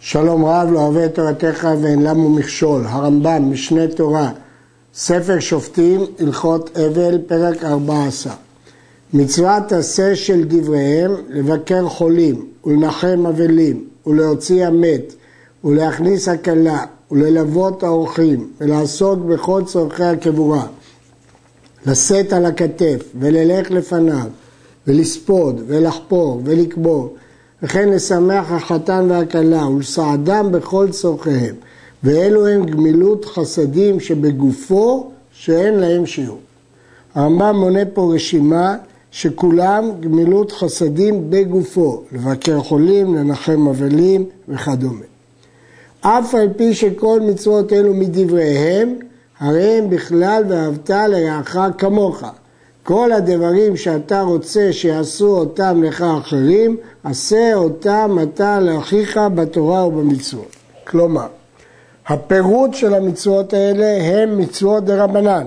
שלום רב לא אוהב את תורתך ואין למו מכשול, הרמב"ם, משנה תורה, ספר שופטים, הלכות אבל, פרק 14. מצוות עשה של דבריהם לבקר חולים ולנחם אבלים ולהוציא המת ולהכניס הקלה וללוות האורחים ולעסוק בכל צורכי הקבורה, לשאת על הכתף וללך לפניו ולספוד ולחפור ולקבור וכן לשמח החתן והכלה ולסעדם בכל צורכיהם ואלו הם גמילות חסדים שבגופו שאין להם שיעור. הרמב"ם מונה פה רשימה שכולם גמילות חסדים בגופו, לבקר חולים, לנחם אבלים וכדומה. אף על פי שכל מצוות אלו מדבריהם, הרי הם בכלל ואהבת לרעך כמוך. כל הדברים שאתה רוצה שיעשו אותם לך אחרים, עשה אותם אתה לאחיך בתורה ובמצוות. כלומר, הפירוט של המצוות האלה הם מצוות דה רבנן,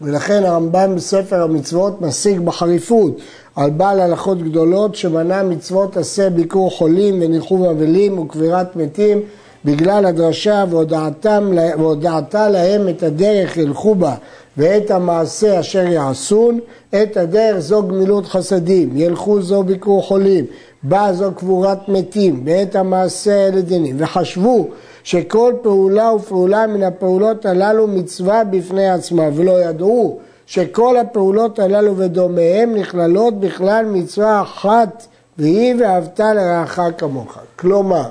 ולכן הרמב"ם בספר המצוות משיג בחריפות על בעל הלכות גדולות שמנה מצוות עשה ביקור חולים וניחום אבלים וקבירת מתים בגלל הדרשה והודעתה להם את הדרך ילכו בה ואת המעשה אשר יעשון, את הדרך זו גמילות חסדים, ילכו זו ביקור חולים, בא זו קבורת מתים, ואת המעשה אלה דינים, וחשבו שכל פעולה ופעולה מן הפעולות הללו מצווה בפני עצמה, ולא ידעו שכל הפעולות הללו ודומיהם נכללות בכלל מצווה אחת, והיא ואהבת לרעך כמוך. כלומר,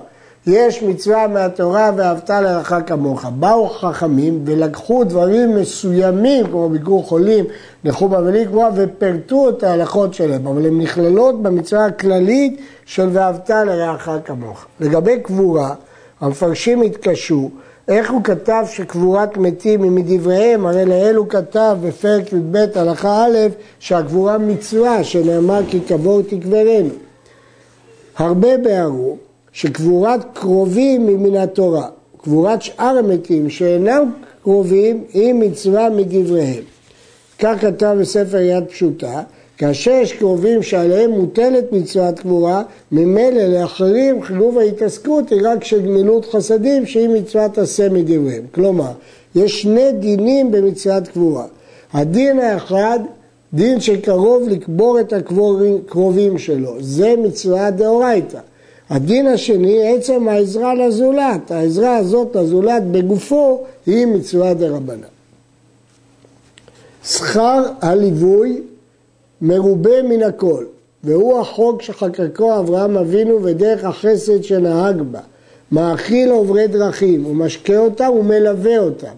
יש מצווה מהתורה ואהבת לרעך כמוך. באו חכמים ולקחו דברים מסוימים, כמו ביקור חולים, נחום אבלים, כמו, ופירטו את ההלכות שלהם, אבל הן נכללות במצווה הכללית של ואהבת לרעך כמוך. לגבי קבורה, המפרשים התקשו, איך הוא כתב שקבורת מתים היא מדבריהם, הרי לאל הוא כתב בפרק י"ב הלכה א' שהקבורה מצווה, שנאמר כי קבור תקברנו. הרבה ביארו שקבורת קרובים היא מן התורה, קבורת שאר המתים שאינם קרובים היא מצווה מדבריהם. כך כתב בספר יד פשוטה, כאשר יש קרובים שעליהם מוטלת מצוות קבורה, ממילא לאחרים חיוב ההתעסקות היא רק של גמילות חסדים שהיא מצוות עשה מדבריהם. כלומר, יש שני דינים במצוות קבורה. הדין האחד, דין שקרוב לקבור את הקרובים שלו, זה מצווה דאורייתא. הדין השני, עצם העזרה לזולת, העזרה הזאת לזולת בגופו היא מצווה דרבנן. שכר הליווי מרובה מן הכל, והוא החוק שחקקו אברהם אבינו ודרך החסד שנהג בה. מאכיל עוברי דרכים, ומשקה אותם ומלווה אותם.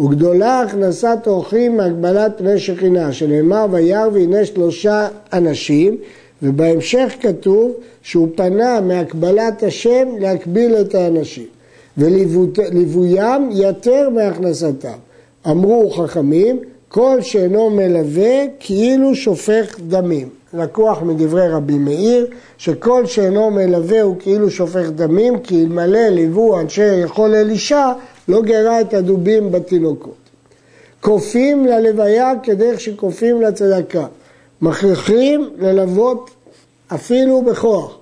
וגדולה הכנסת אורחים מהגבלת פני שכינה, שנאמר וירא והנה שלושה אנשים, ובהמשך כתוב שהוא פנה מהקבלת השם להקביל את האנשים, וליווים יתר מהכנסתם. אמרו חכמים, כל שאינו מלווה כאילו שופך דמים. לקוח מדברי רבי מאיר, שכל שאינו מלווה הוא כאילו שופך דמים, כי אלמלא ליוו אנשי יכול אלישע, לא גרה את הדובים בתינוקות. כופים ללוויה כדרך שכופים לצדקה. מכריחים ללוות אפילו בכוח.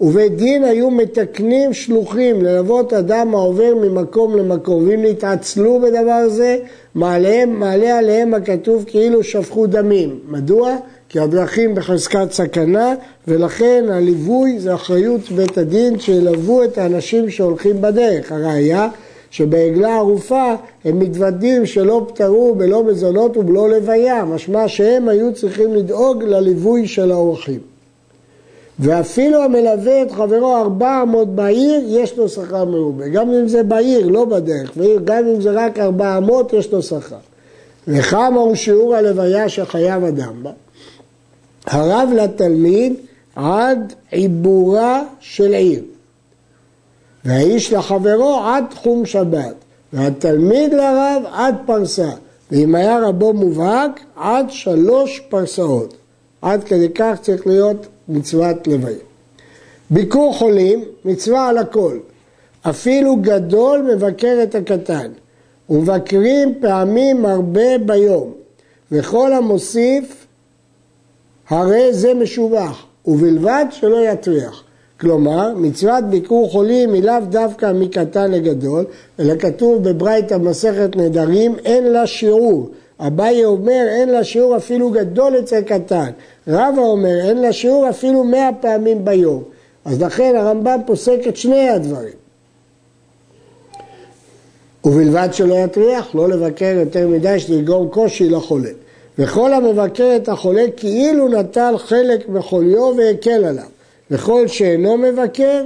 ובית דין היו מתקנים שלוחים ללוות אדם העובר ממקום למקום, ואם נתעצלו בדבר זה, מעליהם, מעלה עליהם הכתוב כאילו שפכו דמים. מדוע? כי הדרכים בחזקת סכנה, ולכן הליווי זה אחריות בית הדין שילוו את האנשים שהולכים בדרך. הראיה שבעגלה ערופה הם מתוודים שלא פטרו בלא מזונות ובלא לוויה, משמע שהם היו צריכים לדאוג לליווי של האורחים. ואפילו המלווה את חברו ארבע אמות בעיר, יש לו שכר מרובה. גם אם זה בעיר, לא בדרך, וגם אם זה רק ארבע אמות, יש לו שכר. וכמה הוא שיעור הלוויה שחייב אדם בה? הרב לתלמיד עד עיבורה של עיר, והאיש לחברו עד תחום שבת, והתלמיד לרב עד פרסה, ואם היה רבו מובהק, עד שלוש פרסאות. עד כדי כך צריך להיות מצוות לוויה. ביקור חולים, מצווה על הכל. אפילו גדול מבקר את הקטן, ומבקרים פעמים הרבה ביום, וכל המוסיף הרי זה משובח, ובלבד שלא יטריח. כלומר, מצוות ביקור חולים היא לאו דווקא מקטן לגדול, אלא כתוב בברייתא במסכת נדרים, אין לה שיעור. אביי אומר, אין לה שיעור אפילו גדול אצל קטן. רבא אומר, אין לה שיעור אפילו מאה פעמים ביום. אז לכן הרמב"ם פוסק את שני הדברים. ובלבד שלא יטריח, לא לבקר יותר מדי שתגרום קושי לחולה. וכל המבקר את החולה כאילו נטל חלק מחוליו והקל עליו. וכל שאינו מבקר,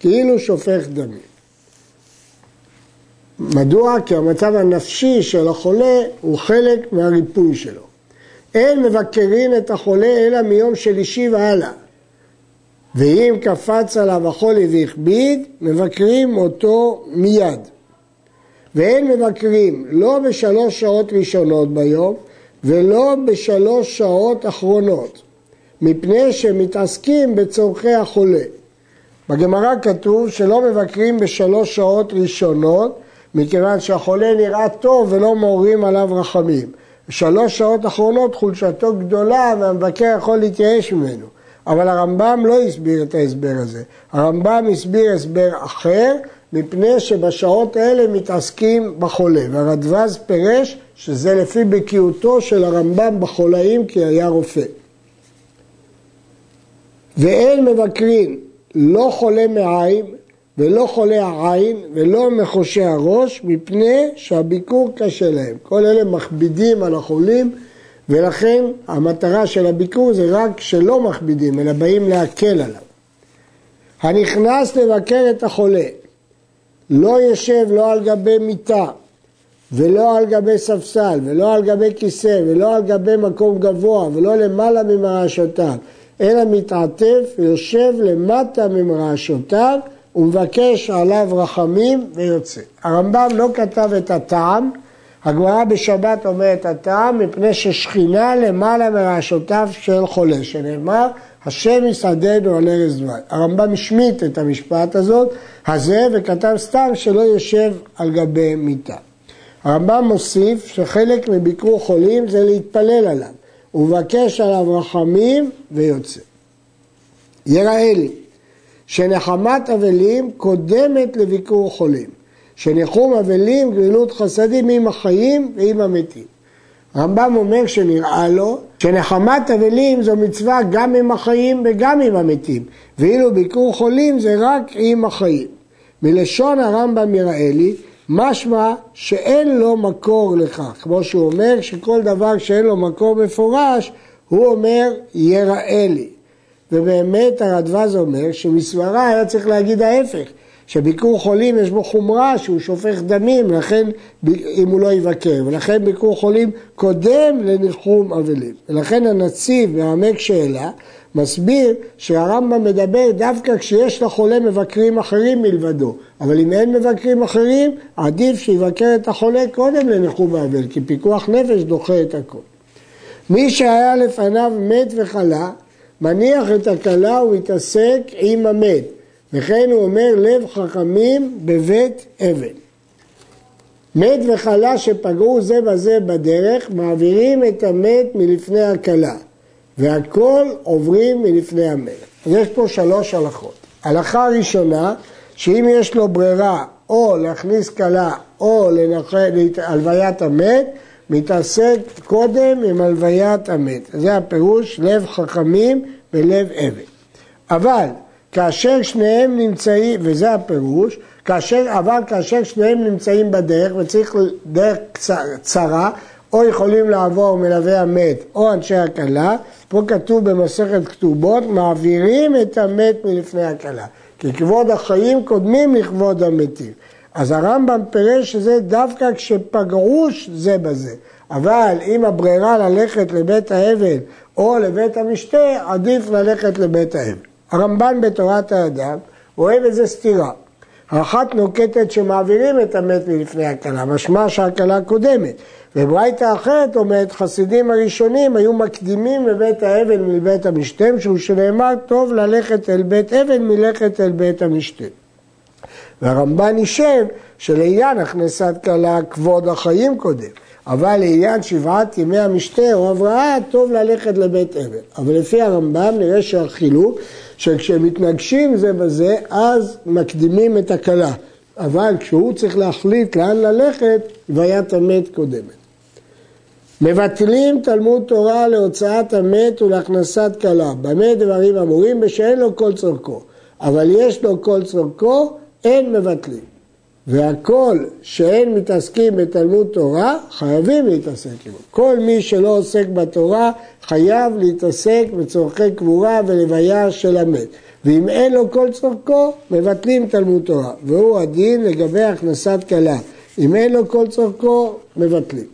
כאילו שופך דמים. מדוע? כי המצב הנפשי של החולה הוא חלק מהריפוי שלו. אין מבקרין את החולה אלא מיום שלישי והלאה. ואם קפץ עליו החולי והכביד, מבקרים אותו מיד. ואין מבקרים לא בשלוש שעות ראשונות ביום ולא בשלוש שעות אחרונות, מפני שמתעסקים בצורכי החולה. בגמרא כתוב שלא מבקרים בשלוש שעות ראשונות, מכיוון שהחולה נראה טוב ולא מעוררים עליו רחמים. בשלוש שעות אחרונות חולשתו גדולה והמבקר יכול להתייאש ממנו. אבל הרמב"ם לא הסביר את ההסבר הזה. הרמב"ם הסביר הסבר אחר, מפני שבשעות האלה מתעסקים בחולה. והרדווז פירש שזה לפי בקיאותו של הרמב"ם בחולאים כי היה רופא. ואין מבקרים לא חולה מעיים ולא חולה העין ולא מחושי הראש מפני שהביקור קשה להם. כל אלה מכבידים על החולים ולכן המטרה של הביקור זה רק שלא מכבידים אלא באים להקל עליו. הנכנס לבקר את החולה לא יושב לא על גבי מיטה ולא על גבי ספסל ולא על גבי כיסא ולא על גבי מקום גבוה ולא למעלה ממרשותיו אלא מתעטף ויושב למטה ממרשותיו ומבקש עליו רחמים ויוצא. הרמב"ם לא כתב את הטעם, הגמרא בשבת אומרת הטעם מפני ששכינה למעלה מרעשותיו של חולה, שנאמר השם יסעדנו על ארז דווי. הרמב"ם השמיט את המשפט הזאת, הזה, וכתב סתם שלא יושב על גבי מיטה. הרמב"ם מוסיף שחלק מביקור חולים זה להתפלל עליו, ומבקש עליו רחמים ויוצא. יראה לי שנחמת אבלים קודמת לביקור חולים, שניחום אבלים גמילות חסדים עם החיים ועם המתים. הרמב"ם אומר שנראה לו שנחמת אבלים זו מצווה גם עם החיים וגם עם המתים, ואילו ביקור חולים זה רק עם החיים. מלשון הרמב"ם יראה לי, משמע שאין לו מקור לכך, כמו שהוא אומר שכל דבר שאין לו מקור מפורש, הוא אומר יראה לי. ובאמת הרדווז אומר שמסברה היה צריך להגיד ההפך, שביקור חולים יש בו חומרה שהוא שופך דמים, לכן אם הוא לא יבקר, ולכן ביקור חולים קודם לניחום אבלים. ולכן הנציב בעמק שאלה מסביר שהרמב"ם מדבר דווקא כשיש לחולה מבקרים אחרים מלבדו, אבל אם אין מבקרים אחרים, עדיף שיבקר את החולה קודם לניחום האבל, כי פיקוח נפש דוחה את הכל. מי שהיה לפניו מת וחלה, מניח את הכלה ומתעסק עם המת, וכן הוא אומר לב חכמים בבית אבן. מת וחלה שפגעו זה בזה בדרך, מעבירים את המת מלפני הכלה, והכל עוברים מלפני. אז יש פה שלוש הלכות. הלכה ראשונה, שאם יש לו ברירה או להכניס כלה או להלוויית המת, מתעסק קודם עם הלוויית המת. זה הפירוש לב חכמים ולב אבן. אבל כאשר שניהם נמצאים, וזה הפירוש, כאשר, אבל כאשר שניהם נמצאים בדרך וצריך דרך צרה, או יכולים לעבור מלווה המת או אנשי הכלה, פה כתוב במסכת כתובות, מעבירים את המת מלפני הכלה. כי כבוד החיים קודמים לכבוד המתים. אז הרמב"ם פירש שזה דווקא כשפגעו זה בזה. אבל אם הברירה ללכת לבית האבל או לבית המשתה, עדיף ללכת לבית האבל. הרמב"ן בתורת האדם רואה בזה סתירה. האחת נוקטת שמעבירים את המת מלפני הכלה, משמע שהכלה קודמת. וברייתא אחרת אומרת, חסידים הראשונים היו מקדימים לבית האבל מלבית המשתה, משום שנאמר טוב ללכת אל בית אבל מלכת אל בית המשתה. והרמב"ן יישב שלעניין הכנסת כלה כבוד החיים קודם, אבל לעניין שבעת ימי המשתה או הבראה, טוב ללכת לבית אבל. אבל לפי הרמב"ם נראה שהחילוק, שכשמתנגשים זה בזה, אז מקדימים את הכלה. אבל כשהוא צריך להחליט לאן ללכת, הוויית המת קודמת. מבטלים תלמוד תורה להוצאת המת ולהכנסת כלה. במה דברים אמורים? בשאין לו כל צורכו. אבל יש לו כל צורכו, אין מבטלים. והכל שאין מתעסקים בתלמוד תורה, חייבים להתעסק עמו. כל מי שלא עוסק בתורה, חייב להתעסק בצורכי קבורה ולוויה של המת. ואם אין לו כל צורכו, מבטלים תלמוד תורה. והוא הדין לגבי הכנסת כלה. אם אין לו כל צורכו, מבטלים.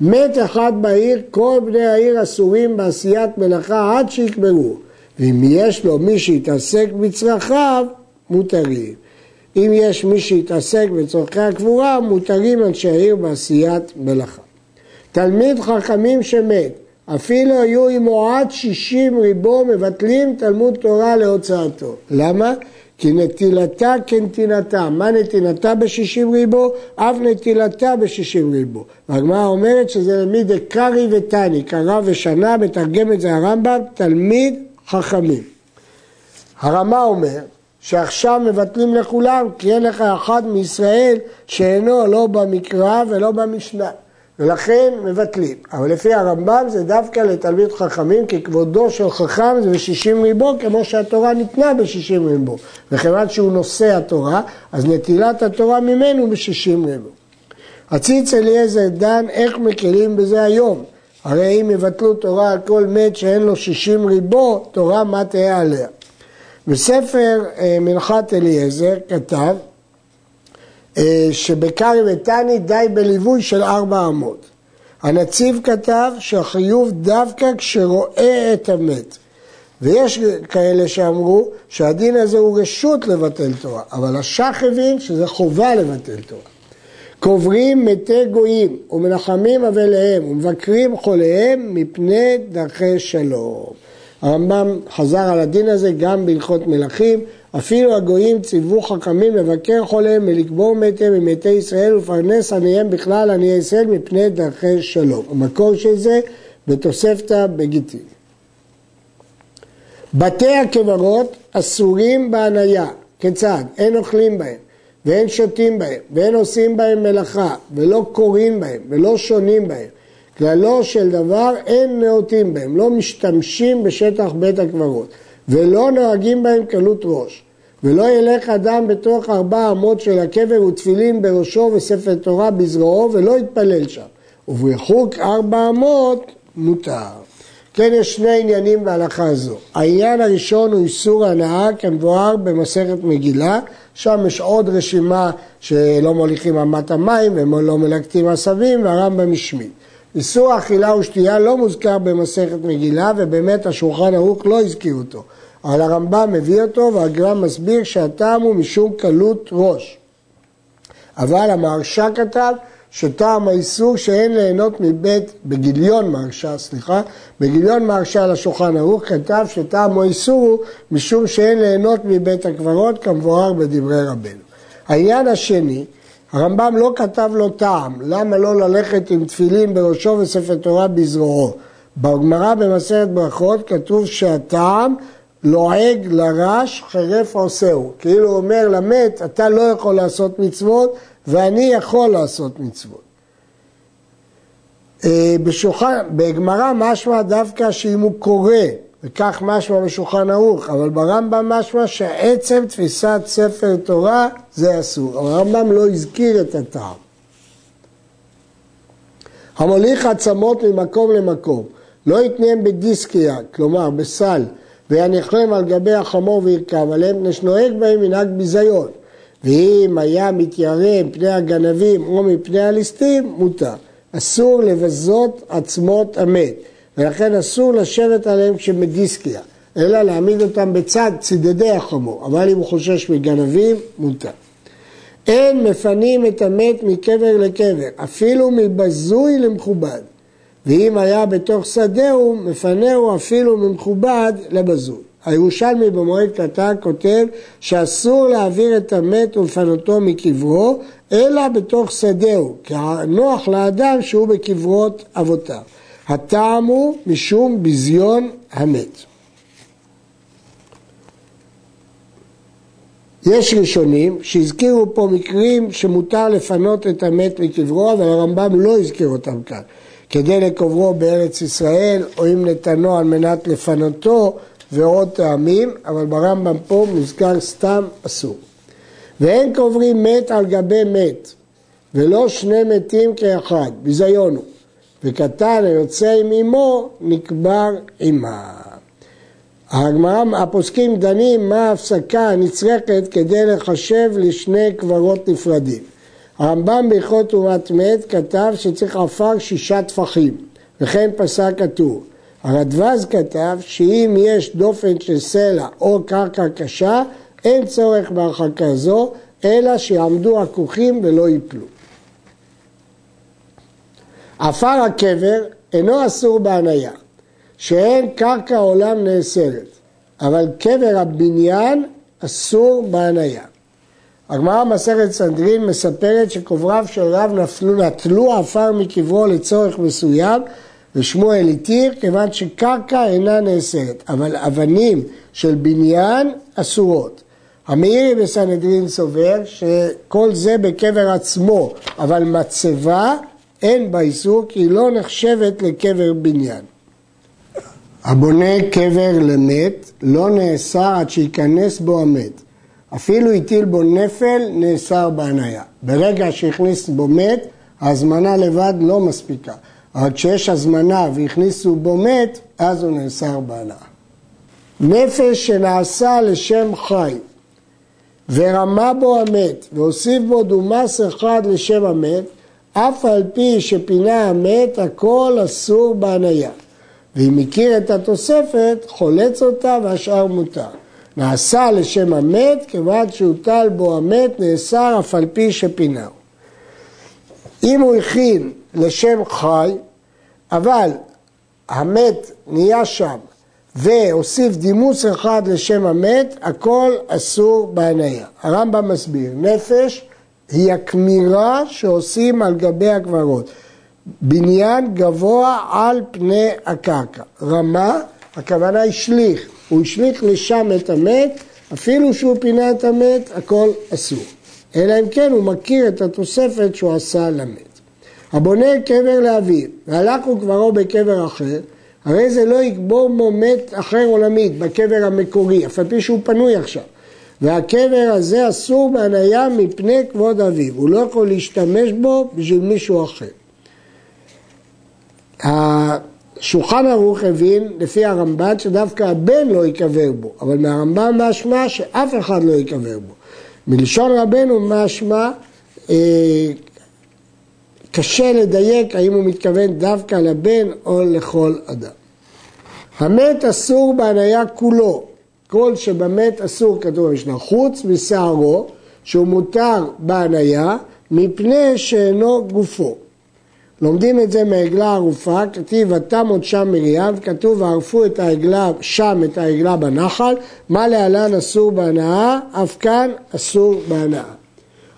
מת אחד בעיר, כל בני העיר אסורים בעשיית מלאכה עד שיקברו. ואם יש לו מי שיתעסק בצרכיו, מותרים. אם יש מי שיתעסק בצורכי הקבורה, מותרים אנשי העיר בעשיית מלאכה. תלמיד חכמים שמת, אפילו היו עמו עד שישים ריבו, מבטלים תלמוד תורה להוצאתו. למה? כי נטילתה כנתינתה. מה נתינתה בשישים ריבו? אף נטילתה בשישים ריבו. והגמרא אומרת שזה מידי קרי ותני, קרא ושנה, מתרגם את זה הרמב"ם, תלמיד חכמים. הרמה אומר שעכשיו מבטלים לכולם, כי אין לך אחד מישראל שאינו לא במקרא ולא במשנה. ולכן מבטלים. אבל לפי הרמב"ם זה דווקא לתלמיד חכמים, כי כבודו של חכם זה בשישים ריבו, כמו שהתורה ניתנה בשישים ריבו. וכיוון שהוא נושא התורה, אז נטילת התורה ממנו בשישים ריבו. הציץ אליעזר דן איך מקלים בזה היום. הרי אם יבטלו תורה על כל מת שאין לו שישים ריבו, תורה מה תהיה עליה. בספר אה, מנחת אליעזר כתב אה, שבקרי ותני די בליווי של ארבע אמות. הנציב כתב שהחיוב דווקא כשרואה את המת. ויש כאלה שאמרו שהדין הזה הוא רשות לבטל תורה, אבל השח הבין שזה חובה לבטל תורה. קוברים מתי גויים ומנחמים אבליהם ומבקרים חוליהם מפני דרכי שלום. הרמב"ם חזר על הדין הזה גם בהלכות מלכים, אפילו הגויים ציוו חכמים לבקר חוליהם ולקבור מתיהם ממתי ישראל ולפרנס עניהם בכלל עניי ישראל מפני דרכי שלום. המקור של זה בתוספתא בגיטין. בתי הקברות אסורים בהניה, כיצד? אין אוכלים בהם ואין שותים בהם ואין עושים בהם מלאכה ולא קוראים בהם ולא שונים בהם כללו של דבר אין נאותים בהם, לא משתמשים בשטח בית הקברות ולא נוהגים בהם קלות ראש. ולא ילך אדם בתוך ארבע אמות של הקבר ותפילין בראשו וספר תורה בזרועו ולא יתפלל שם. ובחוק ארבע אמות מותר. כן, יש שני עניינים בהלכה הזו. העניין הראשון הוא איסור הנאה כמבואר במסכת מגילה, שם יש עוד רשימה שלא מוליכים אמת המים ולא מלקטים עשבים והרמב"ם השמיד. איסור אכילה ושתייה לא מוזכר במסכת מגילה ובאמת השולחן ערוך לא הזכיר אותו. אבל הרמב"ם מביא אותו והגרם מסביר שהטעם הוא משום קלות ראש. אבל המהרש"א כתב שטעם האיסור שאין ליהנות מבית, בגיליון מהרש"א, סליחה, בגיליון מהרש"א לשולחן ערוך כתב שטעם האיסור הוא משום שאין ליהנות מבית הקברות כמבואר בדברי רבנו. העניין השני הרמב"ם לא כתב לו טעם, למה לא ללכת עם תפילין בראשו וספר תורה בזרועו. בגמרא במסכת ברכות כתוב שהטעם לועג לרש חרף עושהו. כאילו הוא אומר למת, אתה לא יכול לעשות מצוות ואני יכול לעשות מצוות. אה, בגמרא משמע דווקא שאם הוא קורא וכך משמע בשולחן ערוך, אבל ברמב"ם משמע שעצם תפיסת ספר תורה זה אסור. הרמב"ם לא הזכיר את הטעם. המוליך עצמות ממקום למקום, לא יתניהם בדיסקיה, כלומר בסל, ויניחם על גבי החמור וירכב עליהם, מפני שנוהג בהם מנהג ביזיון. ואם היה מתיירא מפני הגנבים או מפני הליסטים, מותר. אסור לבזות עצמות המת. ולכן אסור לשבת עליהם כשמדיסקיה, אלא להעמיד אותם בצד צידדי החמור, אבל אם הוא חושש מגנבים, מותר. אין מפנים את המת מקבר לקבר, אפילו מבזוי למכובד. ואם היה בתוך שדהו, מפנהו אפילו ממכובד לבזוי. הירושלמי במועד קטן כותב שאסור להעביר את המת ולפנותו מקברו, אלא בתוך שדהו, כי נוח לאדם שהוא בקברות אבותיו. הטעם הוא משום ביזיון המת. יש ראשונים שהזכירו פה מקרים שמותר לפנות את המת מקברו, אבל הרמב"ם לא הזכיר אותם כאן. כדי לקוברו בארץ ישראל, או אם נתנו על מנת לפנותו, ועוד טעמים, אבל ברמב"ם פה מוזכר סתם אסור. ואין קוברים מת על גבי מת, ולא שני מתים כאחד, ביזיון הוא. וקטן היוצא עם אמו, נקבר עמה. הגמרא, הפוסקים דנים מה ההפסקה הנצרכת כדי לחשב לשני קברות נפרדים. הרמב"ם בהלכות תרומת מת כתב שצריך עפר שישה טפחים, וכן פסק הטור. הרדווז כתב שאם יש דופן של סלע או קרקע קשה, אין צורך בהרחקה זו, אלא שיעמדו הכוכים ולא ייפלו. עפר הקבר אינו אסור בהניה, שאין קרקע עולם נאסרת, אבל קבר הבניין אסור בהניה. הגמרא מסכת סנדרין מספרת שקובריו של רב נפלו, נטלו עפר מקברו לצורך מסוים ושמואל התיר כיוון שקרקע אינה נאסרת, אבל אבנים של בניין אסורות. המאירי בסנהדרין סובר שכל זה בקבר עצמו, אבל מצבה אין בה איסור כי היא לא נחשבת לקבר בניין. הבונה קבר למת לא נאסר עד שייכנס בו המת. אפילו הטיל בו נפל, נאסר בהניה. ברגע שהכניס בו מת, ההזמנה לבד לא מספיקה. אבל כשיש הזמנה והכניסו בו מת, אז הוא נאסר בהנאה. נפש שנעשה לשם חי ורמה בו המת והוסיף בו דומס אחד לשם המת, אף על פי שפינה המת, הכל אסור בהניה. ואם מכיר את התוספת, חולץ אותה והשאר מותר. נעשה לשם המת, כיוון שהוטל בו המת, נאסר אף על פי שפינהו. אם הוא הכין לשם חי, אבל המת נהיה שם והוסיף דימוס אחד לשם המת, הכל אסור בהניה. הרמב"ם מסביר, נפש היא הכמירה שעושים על גבי הקברות. בניין גבוה על פני הקרקע. רמה, הכוונה היא שליך. הוא השליך לשם את המת, אפילו שהוא פינה את המת, הכל אסור. אלא אם כן הוא מכיר את התוספת שהוא עשה למת. הבונה קבר לאביו, והלך הוא קברו בקבר אחר, הרי זה לא יקבור בו מת אחר עולמית, בקבר המקורי, אף על פי שהוא פנוי עכשיו. והקבר הזה אסור בהניה מפני כבוד אביו, הוא לא יכול להשתמש בו בשביל מישהו אחר. השולחן ערוך הבין, לפי הרמב"ן, שדווקא הבן לא ייקבר בו, אבל מהרמב"ן משמע שאף אחד לא ייקבר בו. מלשון רבנו משמע, אה, קשה לדייק האם הוא מתכוון דווקא לבן או לכל אדם. המת אסור בהניה כולו, כל שבמת אסור כתוב במשנה, חוץ משערו שהוא מותר בהניה מפני שאינו גופו. לומדים את זה מעגלה ערופה, כתיב ותמות שם מרים, כתוב וערפו את העגלה, שם את העגלה בנחל, מה להלן אסור בהנאה, אף כאן אסור בהנאה.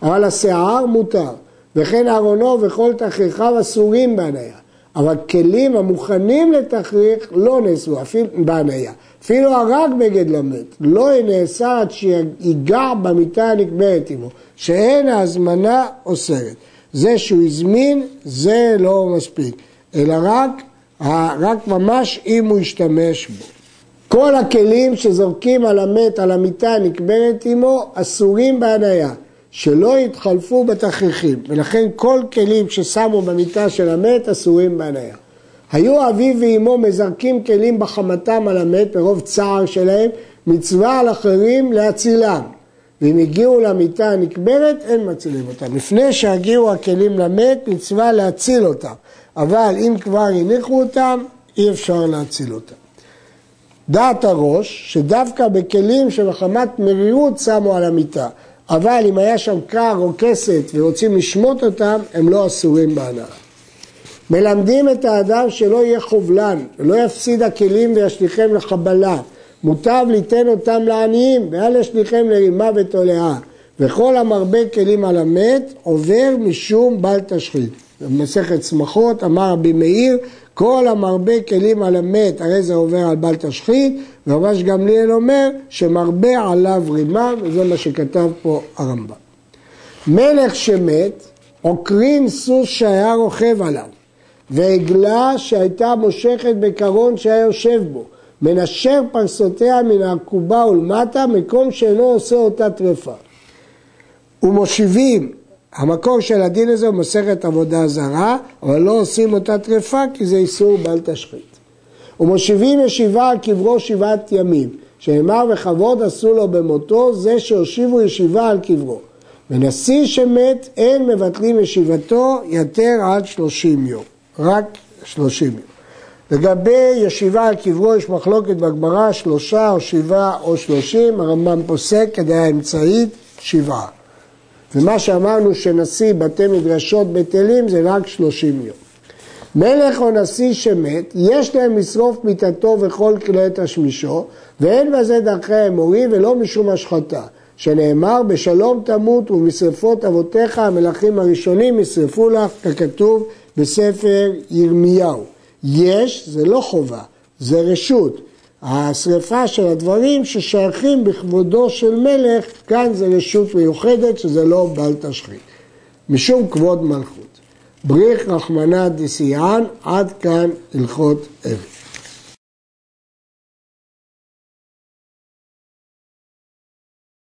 אבל השיער מותר, וכן ארונו וכל תכריכיו אסורים בהניה. אבל כלים המוכנים לתכריך לא נאסרו, אפילו בהניה. אפילו הרג בגד למת, לא נאסר עד שיגע במיטה הנקברת עמו, שאין ההזמנה אוסרת. זה שהוא הזמין, זה לא מספיק, אלא רק, רק ממש אם הוא ישתמש בו. כל הכלים שזורקים על המת, על המיטה הנקברת עמו, אסורים בהניה. שלא יתחלפו בתכריכים, ולכן כל כלים ששמו במיטה של המת אסורים בהניה. היו אביו ואמו מזרקים כלים בחמתם על המת ברוב צער שלהם, מצווה על אחרים להצילם. ואם הגיעו למיטה הנקברת, אין מצילים אותם. לפני שהגיעו הכלים למת, מצווה להציל אותם. אבל אם כבר הניחו אותם, אי אפשר להציל אותם. דעת הראש, שדווקא בכלים שמחמת מרירות שמו על המיטה, אבל אם היה שם קר או כסת ורוצים לשמוט אותם, הם לא אסורים בהנאה. מלמדים את האדם שלא יהיה חובלן, ולא יפסיד הכלים וישליכם לחבלה, מוטב ליתן אותם לעניים, ואל ישליכם לרימה ותולעה. וכל המרבה כלים על המת עובר משום בל תשחית. במסכת צמחות אמר רבי מאיר, כל המרבה כלים על המת, הרי זה עובר על בל תשחית, ורבש גמליאל אומר שמרבה עליו רימה, וזה מה שכתב פה הרמב"ם. מלך שמת, עוקרין סוס שהיה רוכב עליו, ועגלה שהייתה מושכת בקרון שהיה יושב בו, מנשר פרסותיה מן העקובה ולמטה, מקום שאינו עושה אותה טרפה. ומושיבים, המקור של הדין הזה הוא מסכת עבודה זרה, אבל לא עושים אותה טרפה כי זה איסור בל תשחית. ומושיבים ישיבה על קברו שבעת ימים, שנאמר וכבוד עשו לו במותו, זה שהושיבו ישיבה על קברו. ונשיא שמת אין מבטלים ישיבתו יותר עד שלושים יום, רק שלושים יום. לגבי ישיבה על קברו יש מחלוקת בגמרא, שלושה או שבעה או שלושים, הרמב"ם פוסק כדעה אמצעית, שבעה. ומה שאמרנו שנשיא בתי מדרשות בטלים זה רק שלושים יום. מלך או נשיא שמת, יש להם לשרוף מיתתו וכל כלי תשמישו, ואין בזה דרכי האמורי ולא משום השחתה. שנאמר בשלום תמות ומשרפות אבותיך המלכים הראשונים ישרפו לך ככתוב בספר ירמיהו. יש, זה לא חובה, זה רשות. השרפה של הדברים ששייכים בכבודו של מלך, כאן זה רשות מיוחדת שזה לא בל תשחית. משום כבוד מלכות. בריך רחמנא דסיען, עד כאן הלכות אבן.